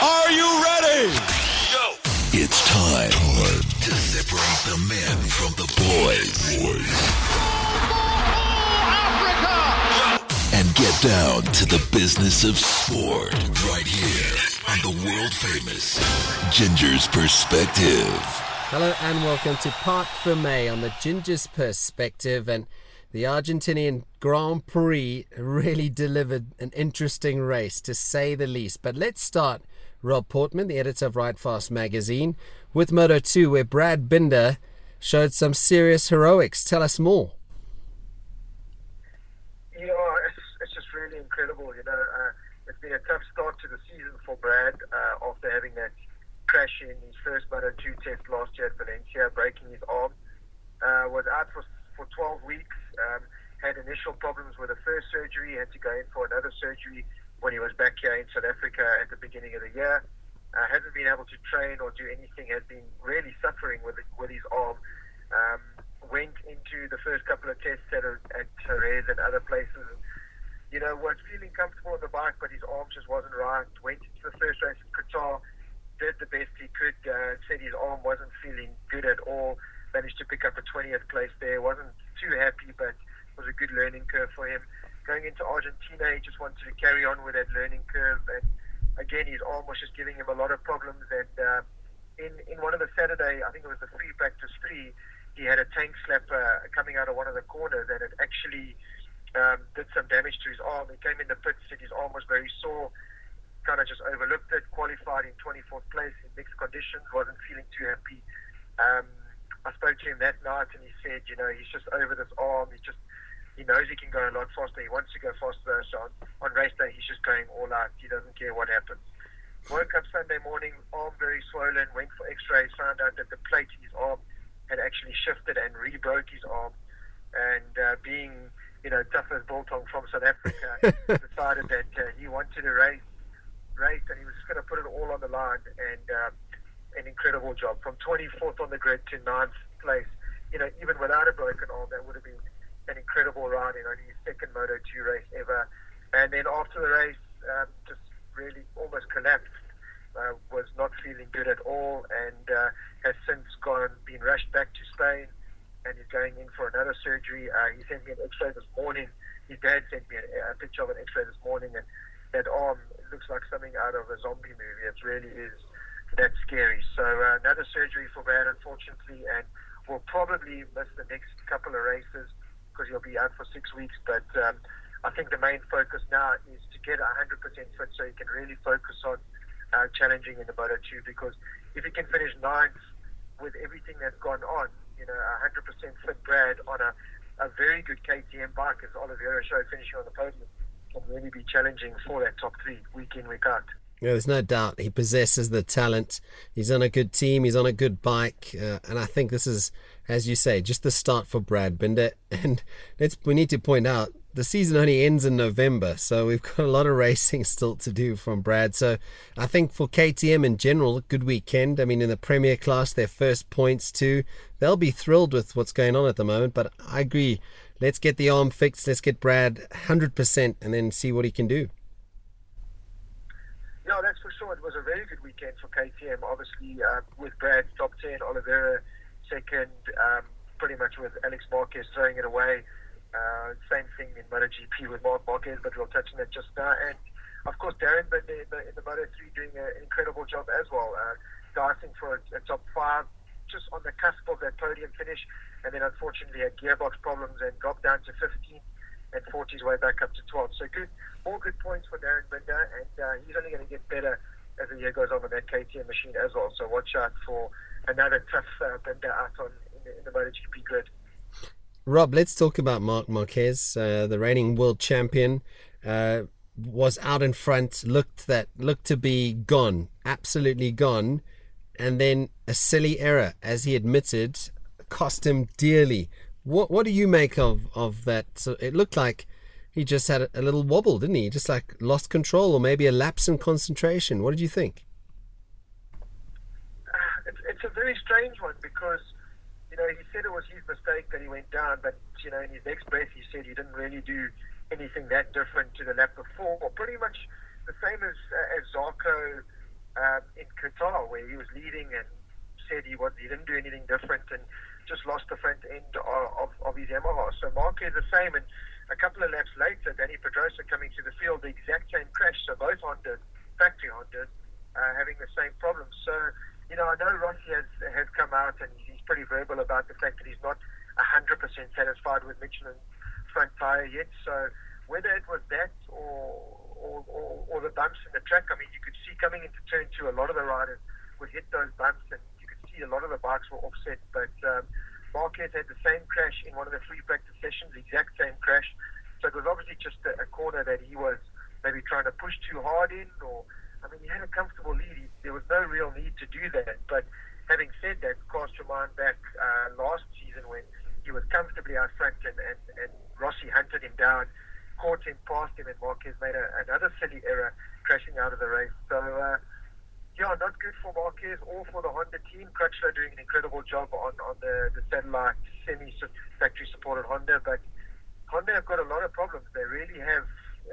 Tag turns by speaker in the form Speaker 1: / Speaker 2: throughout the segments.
Speaker 1: Are you ready?
Speaker 2: Go. It's time, to separate the men from the boys. And get down to the business of sport right here on the world famous Ginger's Perspective.
Speaker 3: Hello and welcome to Parc Fermé on the Ginger's Perspective. And the Argentinian Grand Prix really delivered an interesting race, to say the least. But let's start, Rob Portman, the editor of Ride Fast magazine, with Moto 2, where Brad Binder showed some serious heroics. Tell us more.
Speaker 4: Yeah, it's, it's just really incredible. You know, uh, it's been a tough start to the season for Brad uh, after having that crash in his first Moto 2 test last year at Valencia, breaking his arm. Uh, was out for, for 12 weeks um, had initial problems with the first surgery, had to go in for another surgery when he was back here in South Africa at the beginning of the year. Uh, hasn't been able to train or do anything, has been really suffering with, with his arm. Um, went into the first couple of tests at, at Jerez and other places. You know, was feeling comfortable on the bike, but his arm just wasn't right. Went into the first race in Qatar, did the best he could, uh, said his arm wasn't feeling good at all. Managed to pick up a 20th place there. Wasn't too happy, but it was a good learning curve for him. Going into Argentina, he just wanted to carry on with that learning curve. And again, his arm was just giving him a lot of problems. And uh, in, in one of the Saturday, I think it was the free practice three, he had a tank slapper coming out of one of the corners and it actually um, did some damage to his arm. He came in the pits, said his arm was very sore, kind of just overlooked it, qualified in 24th place in mixed conditions, wasn't feeling too happy. Um, I spoke to him that night and he said, you know, he's just over this arm. He just, he knows he can go a lot faster. He wants to go faster. So on, on race day, he's just going all out. He doesn't care what happens. Woke up Sunday morning, arm very swollen, went for x-rays, found out that the plate in his arm had actually shifted and re-broke his arm. And uh, being, you know, tough as Biltong from South Africa, decided that uh, he wanted to race, race, and he was just going to put it all on the line. And uh, an incredible job from 24th on the grid to 9th place. You know, even without a broken arm, that would have been an incredible ride in only his second Moto 2 race ever. And then after the race, um, just really almost collapsed. Uh, was not feeling good at all, and uh, has since gone been rushed back to Spain, and is going in for another surgery. Uh, he sent me an X-ray this morning. His dad sent me a, a picture of an X-ray this morning, and that arm looks like something out of a zombie movie. It really is that scary. So uh, another surgery for Brad, unfortunately, and will probably miss the next couple of races because he'll be out for six weeks. But um, I think the main focus now is to get 100% fit so he can really focus on uh, challenging in the Moto 2 because if he can finish ninth with everything that's gone on, you know, 100% fit Brad on a, a very good KTM bike, as Oliveira showed finishing on the podium, can really be challenging for that top three week in, week out.
Speaker 3: Yeah, there's no doubt he possesses the talent. He's on a good team. He's on a good bike, uh, and I think this is, as you say, just the start for Brad Binder. And let's we need to point out the season only ends in November, so we've got a lot of racing still to do from Brad. So I think for KTM in general, good weekend. I mean, in the Premier class, their first points too. They'll be thrilled with what's going on at the moment. But I agree. Let's get the arm fixed. Let's get Brad 100% and then see what he can do.
Speaker 4: Sure. It was a very good weekend for KTM. Obviously, uh, with Brad top 10, Oliveira second, um, pretty much with Alex Marquez throwing it away. Uh, same thing in MotoGP with Marc Marquez, but we'll touch on that just now. And of course, Darryn Binder in the, in the Moto 3 doing an incredible job as well, uh, dicing for a, a top five, just on the cusp of that podium finish. And then unfortunately had gearbox problems and dropped down to 15 and 40 his way back up to 12. So good, all good points for Darryn Binder, and uh, he's only going to get better as the year goes on with that KTM machine as well. So watch out for another tough uh, Binder out on in the, in the MotoGP grid.
Speaker 3: Rob, let's talk about Marc Marquez, uh, the reigning world champion. Uh, was out in front, looked that looked to be gone, absolutely gone, and then a silly error, as he admitted, cost him dearly. What what do you make of of that? So it looked like he just had a, little wobble, didn't he? Just like lost control, or maybe a lapse in concentration. What did you think?
Speaker 4: It's, it's a very strange one because you know he said it was his mistake that he went down, but you know in his next breath he said he didn't really do anything that different to the lap before, or pretty much the same as uh, as Zarco um, in Qatar, where he was leading and said he was he didn't do anything different and just lost the front end of, of, of his Yamaha. So Marquez the same, and a couple of laps later, Dani Pedrosa coming to the field, the exact same crash. So both Honda, factory Honda, uh, having the same problem. So you know, I know Rossi has has come out and he's pretty verbal about the fact that he's not 100% satisfied with Michelin's front tire yet. So whether it was that or or, or, or the bumps in the track. I mean, you could see coming into turn two, a lot of the riders would hit those bumps, and you could see a lot of the bikes were offset. But um, Marquez had the same crash in one of the free practice sessions, the exact same crash. So it was obviously just a, a corner that he was maybe trying to push too hard in, or I mean, he had a comfortable lead. He, there was no real need to do that. But having said that, cast your mind back uh, last season when he was comfortably out front and, and, and Rossi hunted him down caught him, past him, and Marquez made a, another silly error, crashing out of the race. So, uh, yeah, not good for Marquez or for the Honda team. Crutchlow doing an incredible job on, on the, the satellite semi factory supported Honda, but Honda have got a lot of problems. They really have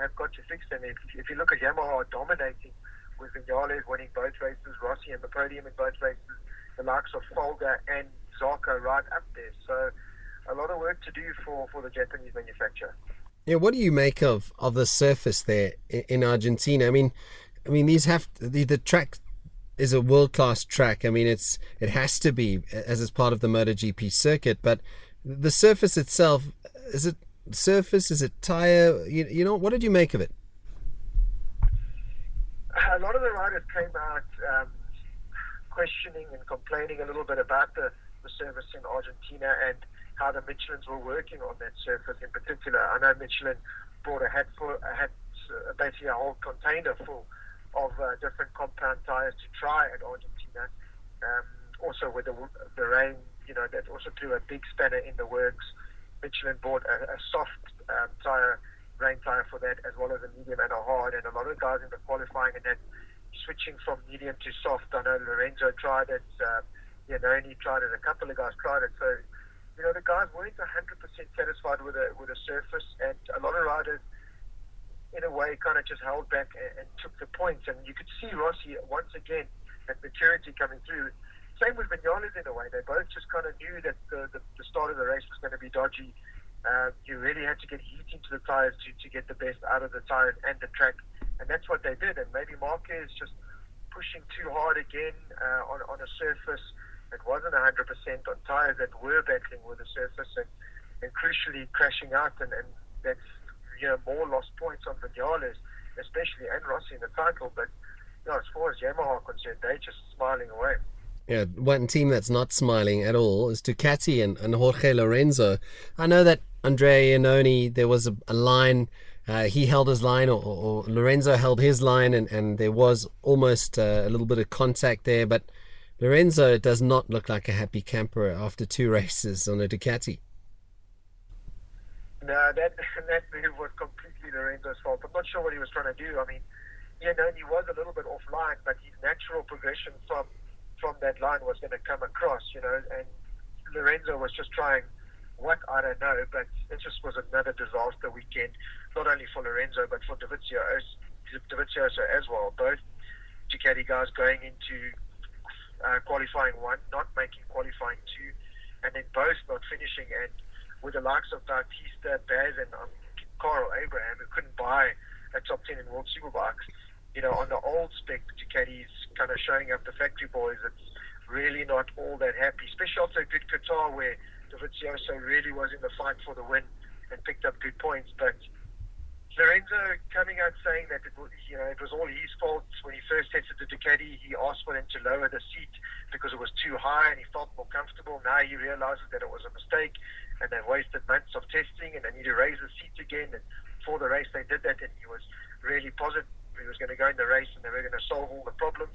Speaker 4: have got to fix them. If, if you look at Yamaha dominating with Vinales winning both races, Rossi and the podium in both races, the likes of Folger and Zarco right up there. So a lot of work to do for, for the Japanese manufacturer.
Speaker 3: Yeah, what do you make of of the surface there in Argentina? I mean, I mean these have the the track is a world class track. I mean, it's it has to be as it's part of the MotoGP circuit. But the surface itself is it surface? Is it tire? You, you know, what did you make of it?
Speaker 4: A lot of the riders came out um, questioning and complaining a little bit about the, the service in Argentina and how the Michelins were working on that surface in particular. I know Michelin brought a hat full, a hat, uh, basically a whole container full of uh, different compound tires to try at Argentina. Um, also with the, the rain, you know, that also threw a big spanner in the works. Michelin bought a, a soft um, tire, rain tire for that, as well as a medium and a hard. And a lot of guys in the qualifying and that switching from medium to soft. I know Lorenzo tried it. Um, Iannone tried it. A couple of guys tried it. So you know, the guys weren't 100% satisfied with a, with a surface, and a lot of riders, in a way, kind of just held back and, and took the points. And you could see Rossi once again at maturity coming through. Same with Vinales in a way. They both just kind of knew that the, the, the start of the race was going to be dodgy. Uh, you really had to get heat into the tires to, to get the best out of the tires and the track, and that's what they did. And maybe Marquez just pushing too hard again uh, on, on a surface it wasn't 100% on tyres that were battling with the surface and, and crucially crashing out, and, and that's know more lost points on Vinales, especially and Rossi in the title. But you know, as far as Yamaha are concerned, they're just smiling away.
Speaker 3: Yeah, one team that's not smiling at all is Ducati and, and Jorge Lorenzo. I know that Andrea Iannone, there was a, a line, uh, he held his line, or, or, Lorenzo held his line, and, and there was almost uh, a little bit of contact there. But Lorenzo does not look like a happy camper after two races on a Ducati.
Speaker 4: No, that that move was completely Lorenzo's fault. I'm not sure what he was trying to do. I mean, yeah, no, he was a little bit offline, but his natural progression from from that line was going to come across, you know, and Lorenzo was just trying what I don't know, but it just was another disaster weekend, not only for Lorenzo but for Dovizioso as well. Both Ducati guys going into uh, qualifying one, not making qualifying two, and then both not finishing. And with the likes of Bautista, Baz, and um, Karel Abraham, who couldn't buy a top 10 in World Superbikes, you know, on the old spec Ducati's kind of showing up the factory boys, it's really not all that happy. Especially after a good Qatar where Dovizioso really was in the fight for the win and picked up good points. But Lorenzo coming out saying that it was, you know, it was all his fault when he first tested the Ducati. He asked for them to lower the seat because it was too high and he felt more comfortable. Now he realizes that it was a mistake and they've wasted months of testing and they need to raise the seat again. And for the race, they did that and he was really positive he was going to go in the race and they were going to solve all the problems.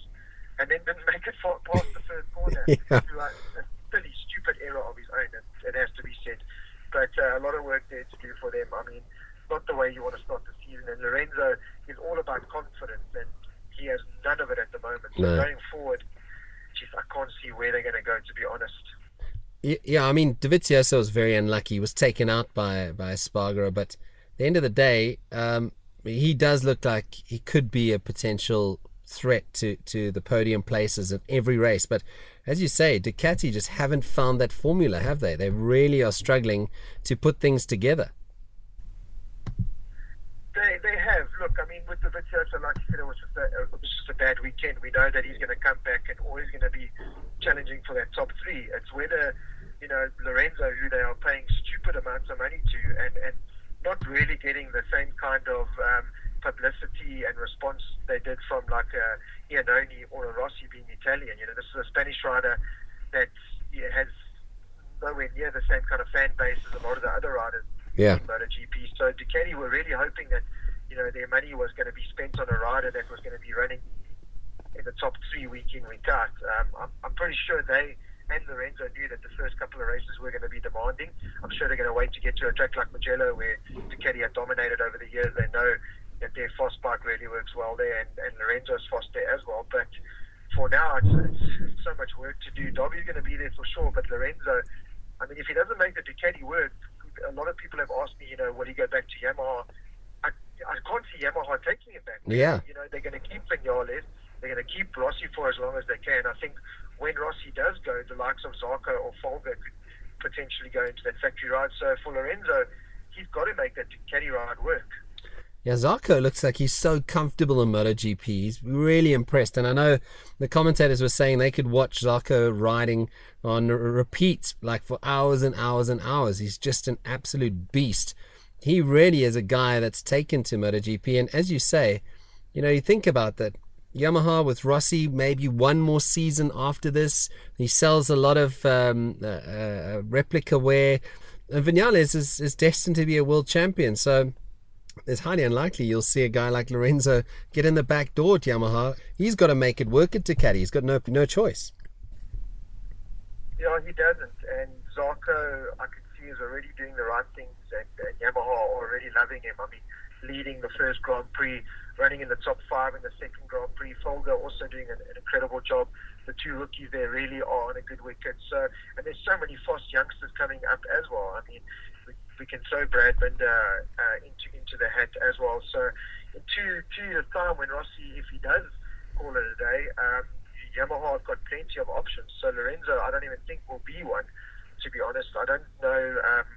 Speaker 4: And then didn't make it past the third corner. yeah. a, a pretty stupid error of his own, it, it has to be said. But uh, a lot of work there to do for them. I mean, not the way you want to start the season. And Lorenzo is all about confidence, and he has none of it at the moment. So no. going forward, geez, I can't see where they're going to go, to be honest.
Speaker 3: Yeah, I mean, Dovizioso was very unlucky. He was taken out by by Espargaro, but at the end of the day, um, he does look like he could be a potential threat to, to the podium places in every race. But as you say, Ducati just haven't found that formula, have they? They really are struggling to put things together.
Speaker 4: They, they have. Look, I mean, with the Dovizioso, like you said, it was just a, it was just a bad weekend. We know that he's going to come back and always going to be challenging for that top three. It's whether, you know, Lorenzo, who they are paying stupid amounts of money to, and, and not really getting the same kind of um, publicity and response they did from like a Iannone or a Rossi being Italian. You know, this is a Spanish rider that yeah, has nowhere near the same kind of fan base as a lot of the other riders
Speaker 3: yeah.
Speaker 4: in MotoGP. So Ducati were really hoping that you know their money was going to be spent on a rider that was going to be running in the top three week in week out. Um, I'm, I'm pretty sure they and Lorenzo knew that the first couple of races were going to be demanding. I'm sure they're going to wait to get to a track like Mugello where Ducati had dominated over the years. They know that their fast bike really works well there, and, and Lorenzo's fast there as well. But for now, it's, it's, it's so much work to do. Dovi's going to be there for sure, but Lorenzo, I mean, if he doesn't make the Ducati work, a lot of people have asked me, you know, will he go back to Yamaha? I, I can't see Yamaha taking him back.
Speaker 3: Yeah.
Speaker 4: You know, they're going to keep Vinales. They're going to keep Rossi for as long as they can. I think when Rossi does go, the likes of Zarco or Folger could potentially go into that factory ride. So for Lorenzo, he's got to make that Ducati ride work.
Speaker 3: Yeah, Zarco looks like he's so comfortable in MotoGP. He's really impressed. And I know the commentators were saying they could watch Zarco riding on repeat like for hours and hours and hours. He's just an absolute beast. He really is a guy that's taken to MotoGP. And as you say, you know, you think about that. Yamaha with Rossi, maybe one more season after this. He sells a lot of um, uh, uh, replica wear. And Vinales is, is destined to be a world champion. So it's highly unlikely you'll see a guy like Lorenzo get in the back door at Yamaha. He's got to make it work at Ducati. He's got no no choice.
Speaker 4: Yeah, he doesn't. And Zarco, I can see, is already doing the right things, and, and Yamaha already loving him. I mean, leading the first Grand Prix, running in the top five in the second Grand Prix. Folger also doing an, an incredible job. The two rookies there really are on a good wicket. So, and there's so many fast youngsters coming up as well. I mean, we can throw Brad Binder uh, into into the hat as well. So in two two years time, when Rossi, if he does call it a day, um, Yamaha have got plenty of options. So Lorenzo, I don't even think will be one. To be honest, I don't know um,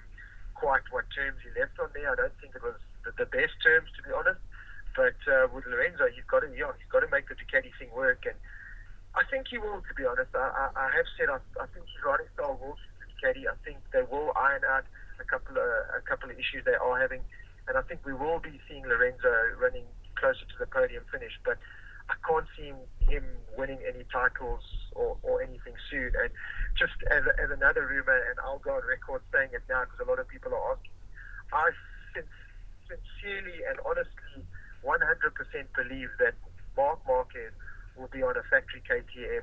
Speaker 4: quite what terms he left on there. I don't think it was the, the best terms, to be honest. But uh, with Lorenzo, he's got to yeah, he's got to make the Ducati thing work, and I think he will. To be honest, I, I, I have said I, I think his riding style will suit Ducati. I think they will iron out a couple of a couple of issues they are having, and I think we will be seeing Lorenzo running closer to the podium finish. But I can't see him winning any titles or, or anything soon. And just as, as another rumor, and I'll go on record saying it now because a lot of people are asking, I sincerely and honestly 100% believe that Marc Marquez will be on a factory KTM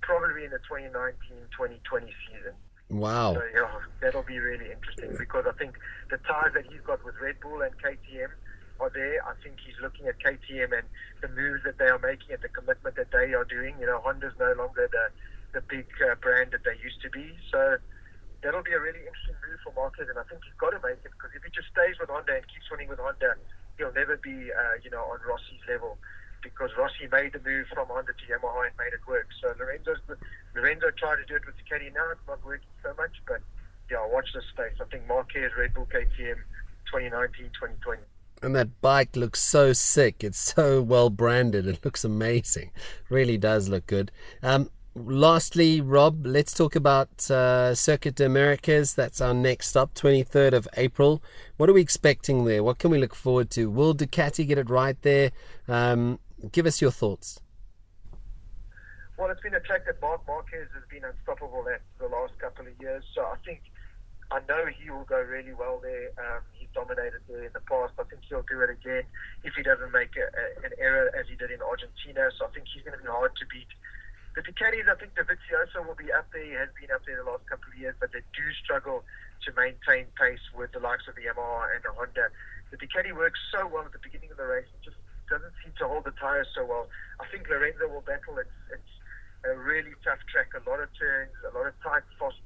Speaker 4: probably in the 2019-2020 season.
Speaker 3: Wow.
Speaker 4: So, yeah, that'll be really interesting because I think the ties that he's got with Red Bull and KTM are there. I think he's looking at KTM and the moves that they are making and the commitment that they are doing. You know, Honda's no longer the the big uh, brand that they used to be. So that'll be a really interesting move for Marquez, and I think he's got to make it because if he just stays with Honda and keeps winning with Honda, he'll never be, uh, you know, on Rossi's level because Rossi made the move from Honda to Yamaha and made it work. So Lorenzo's Lorenzo tried to do it with Ducati. Now it's not working so much, but yeah, watch this space. I think Marquez, Red Bull, KTM, 2019, 2020.
Speaker 3: And that bike looks so sick. It's so well branded. It looks amazing. Really does look good. Um, lastly, Rob, let's talk about uh, Circuit de Americas. That's our next stop, 23rd of April. What are we expecting there? What can we look forward to? Will Ducati get it right there? Um, give us your thoughts.
Speaker 4: Well, it's been a track that Marc Marquez has been unstoppable at the last couple of years. So I think, I know he will go really well there. Um, he's dominated there in the past. I think he'll do it again if he doesn't make a, a, an error as he did in Argentina. So I think he's going to be hard to beat. The Ducatis, I think Dovizioso will be up there. He has been up there the last couple of years, but they do struggle to maintain pace with the likes of the Yamaha and the Honda. The Ducati works so well at the beginning of the race. It just doesn't seem to hold the tyres so well. I think Lorenzo will battle. It's, it's a really tough track, a lot of turns, a lot of tight, fast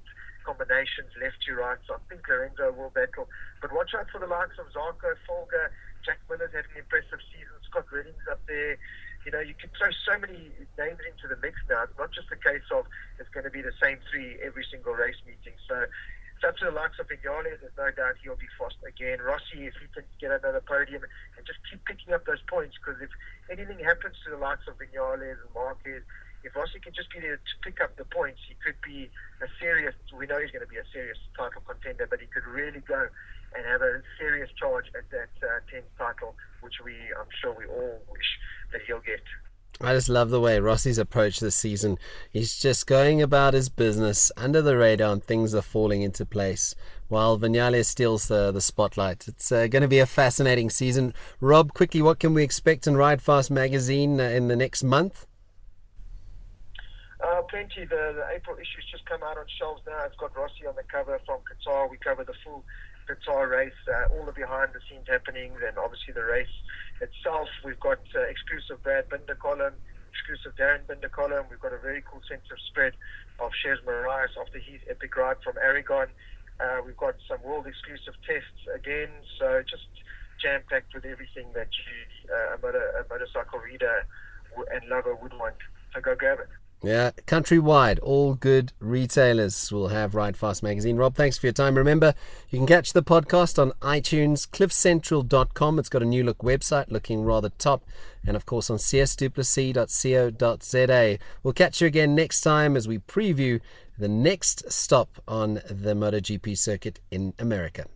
Speaker 4: combinations left to right. So I think Lorenzo will battle. But watch out for the likes of Zarco, Folger, Jack Miller's had an impressive season. Scott Redding's up there. You know, you can throw so many names into the mix now. It's not just a case of it's going to be the same three every single race meeting. So it's up to the likes of Vinales. There's no doubt he'll be fast again. Rossi, if he can get another podium and just keep picking up those points, because if anything happens to the likes of Vinales and Marquez, if Rossi can just be there to pick up the points, he could be a serious. We know he's going to be a serious title contender, but he could really go and have a serious charge at that uh, 10th title, which we, I'm sure, we all wish that he'll get.
Speaker 3: I just love the way Rossi's approached this season. He's just going about his business under the radar and things are falling into place while Vinales steals the, the spotlight. It's uh, going to be a fascinating season. Rob, quickly, what can we expect in Ride Fast magazine uh, in the next month?
Speaker 4: Uh, plenty. The, the April issue's just come out on shelves now. It's got Rossi on the cover from Qatar. We cover the full Qatar race, uh, all the behind the scenes happenings, and obviously the race itself. We've got uh, exclusive Brad Binder column, exclusive Darryn Binder column. We've got a very cool centre spread of Shez Morais after his epic ride from Aragon. Uh, we've got some world exclusive tests again, so just jam packed with everything that you, uh, a, motor, a motorcycle reader and lover would want. So go grab it.
Speaker 3: Yeah, countrywide, all good retailers will have Ride Fast magazine. Rob, thanks for your time. Remember, you can catch the podcast on iTunes, cliffcentral.com. It's got a new look website looking rather top. And of course on csduplessis.co.za. We'll catch you again next time as we preview the next stop on the MotoGP circuit in America.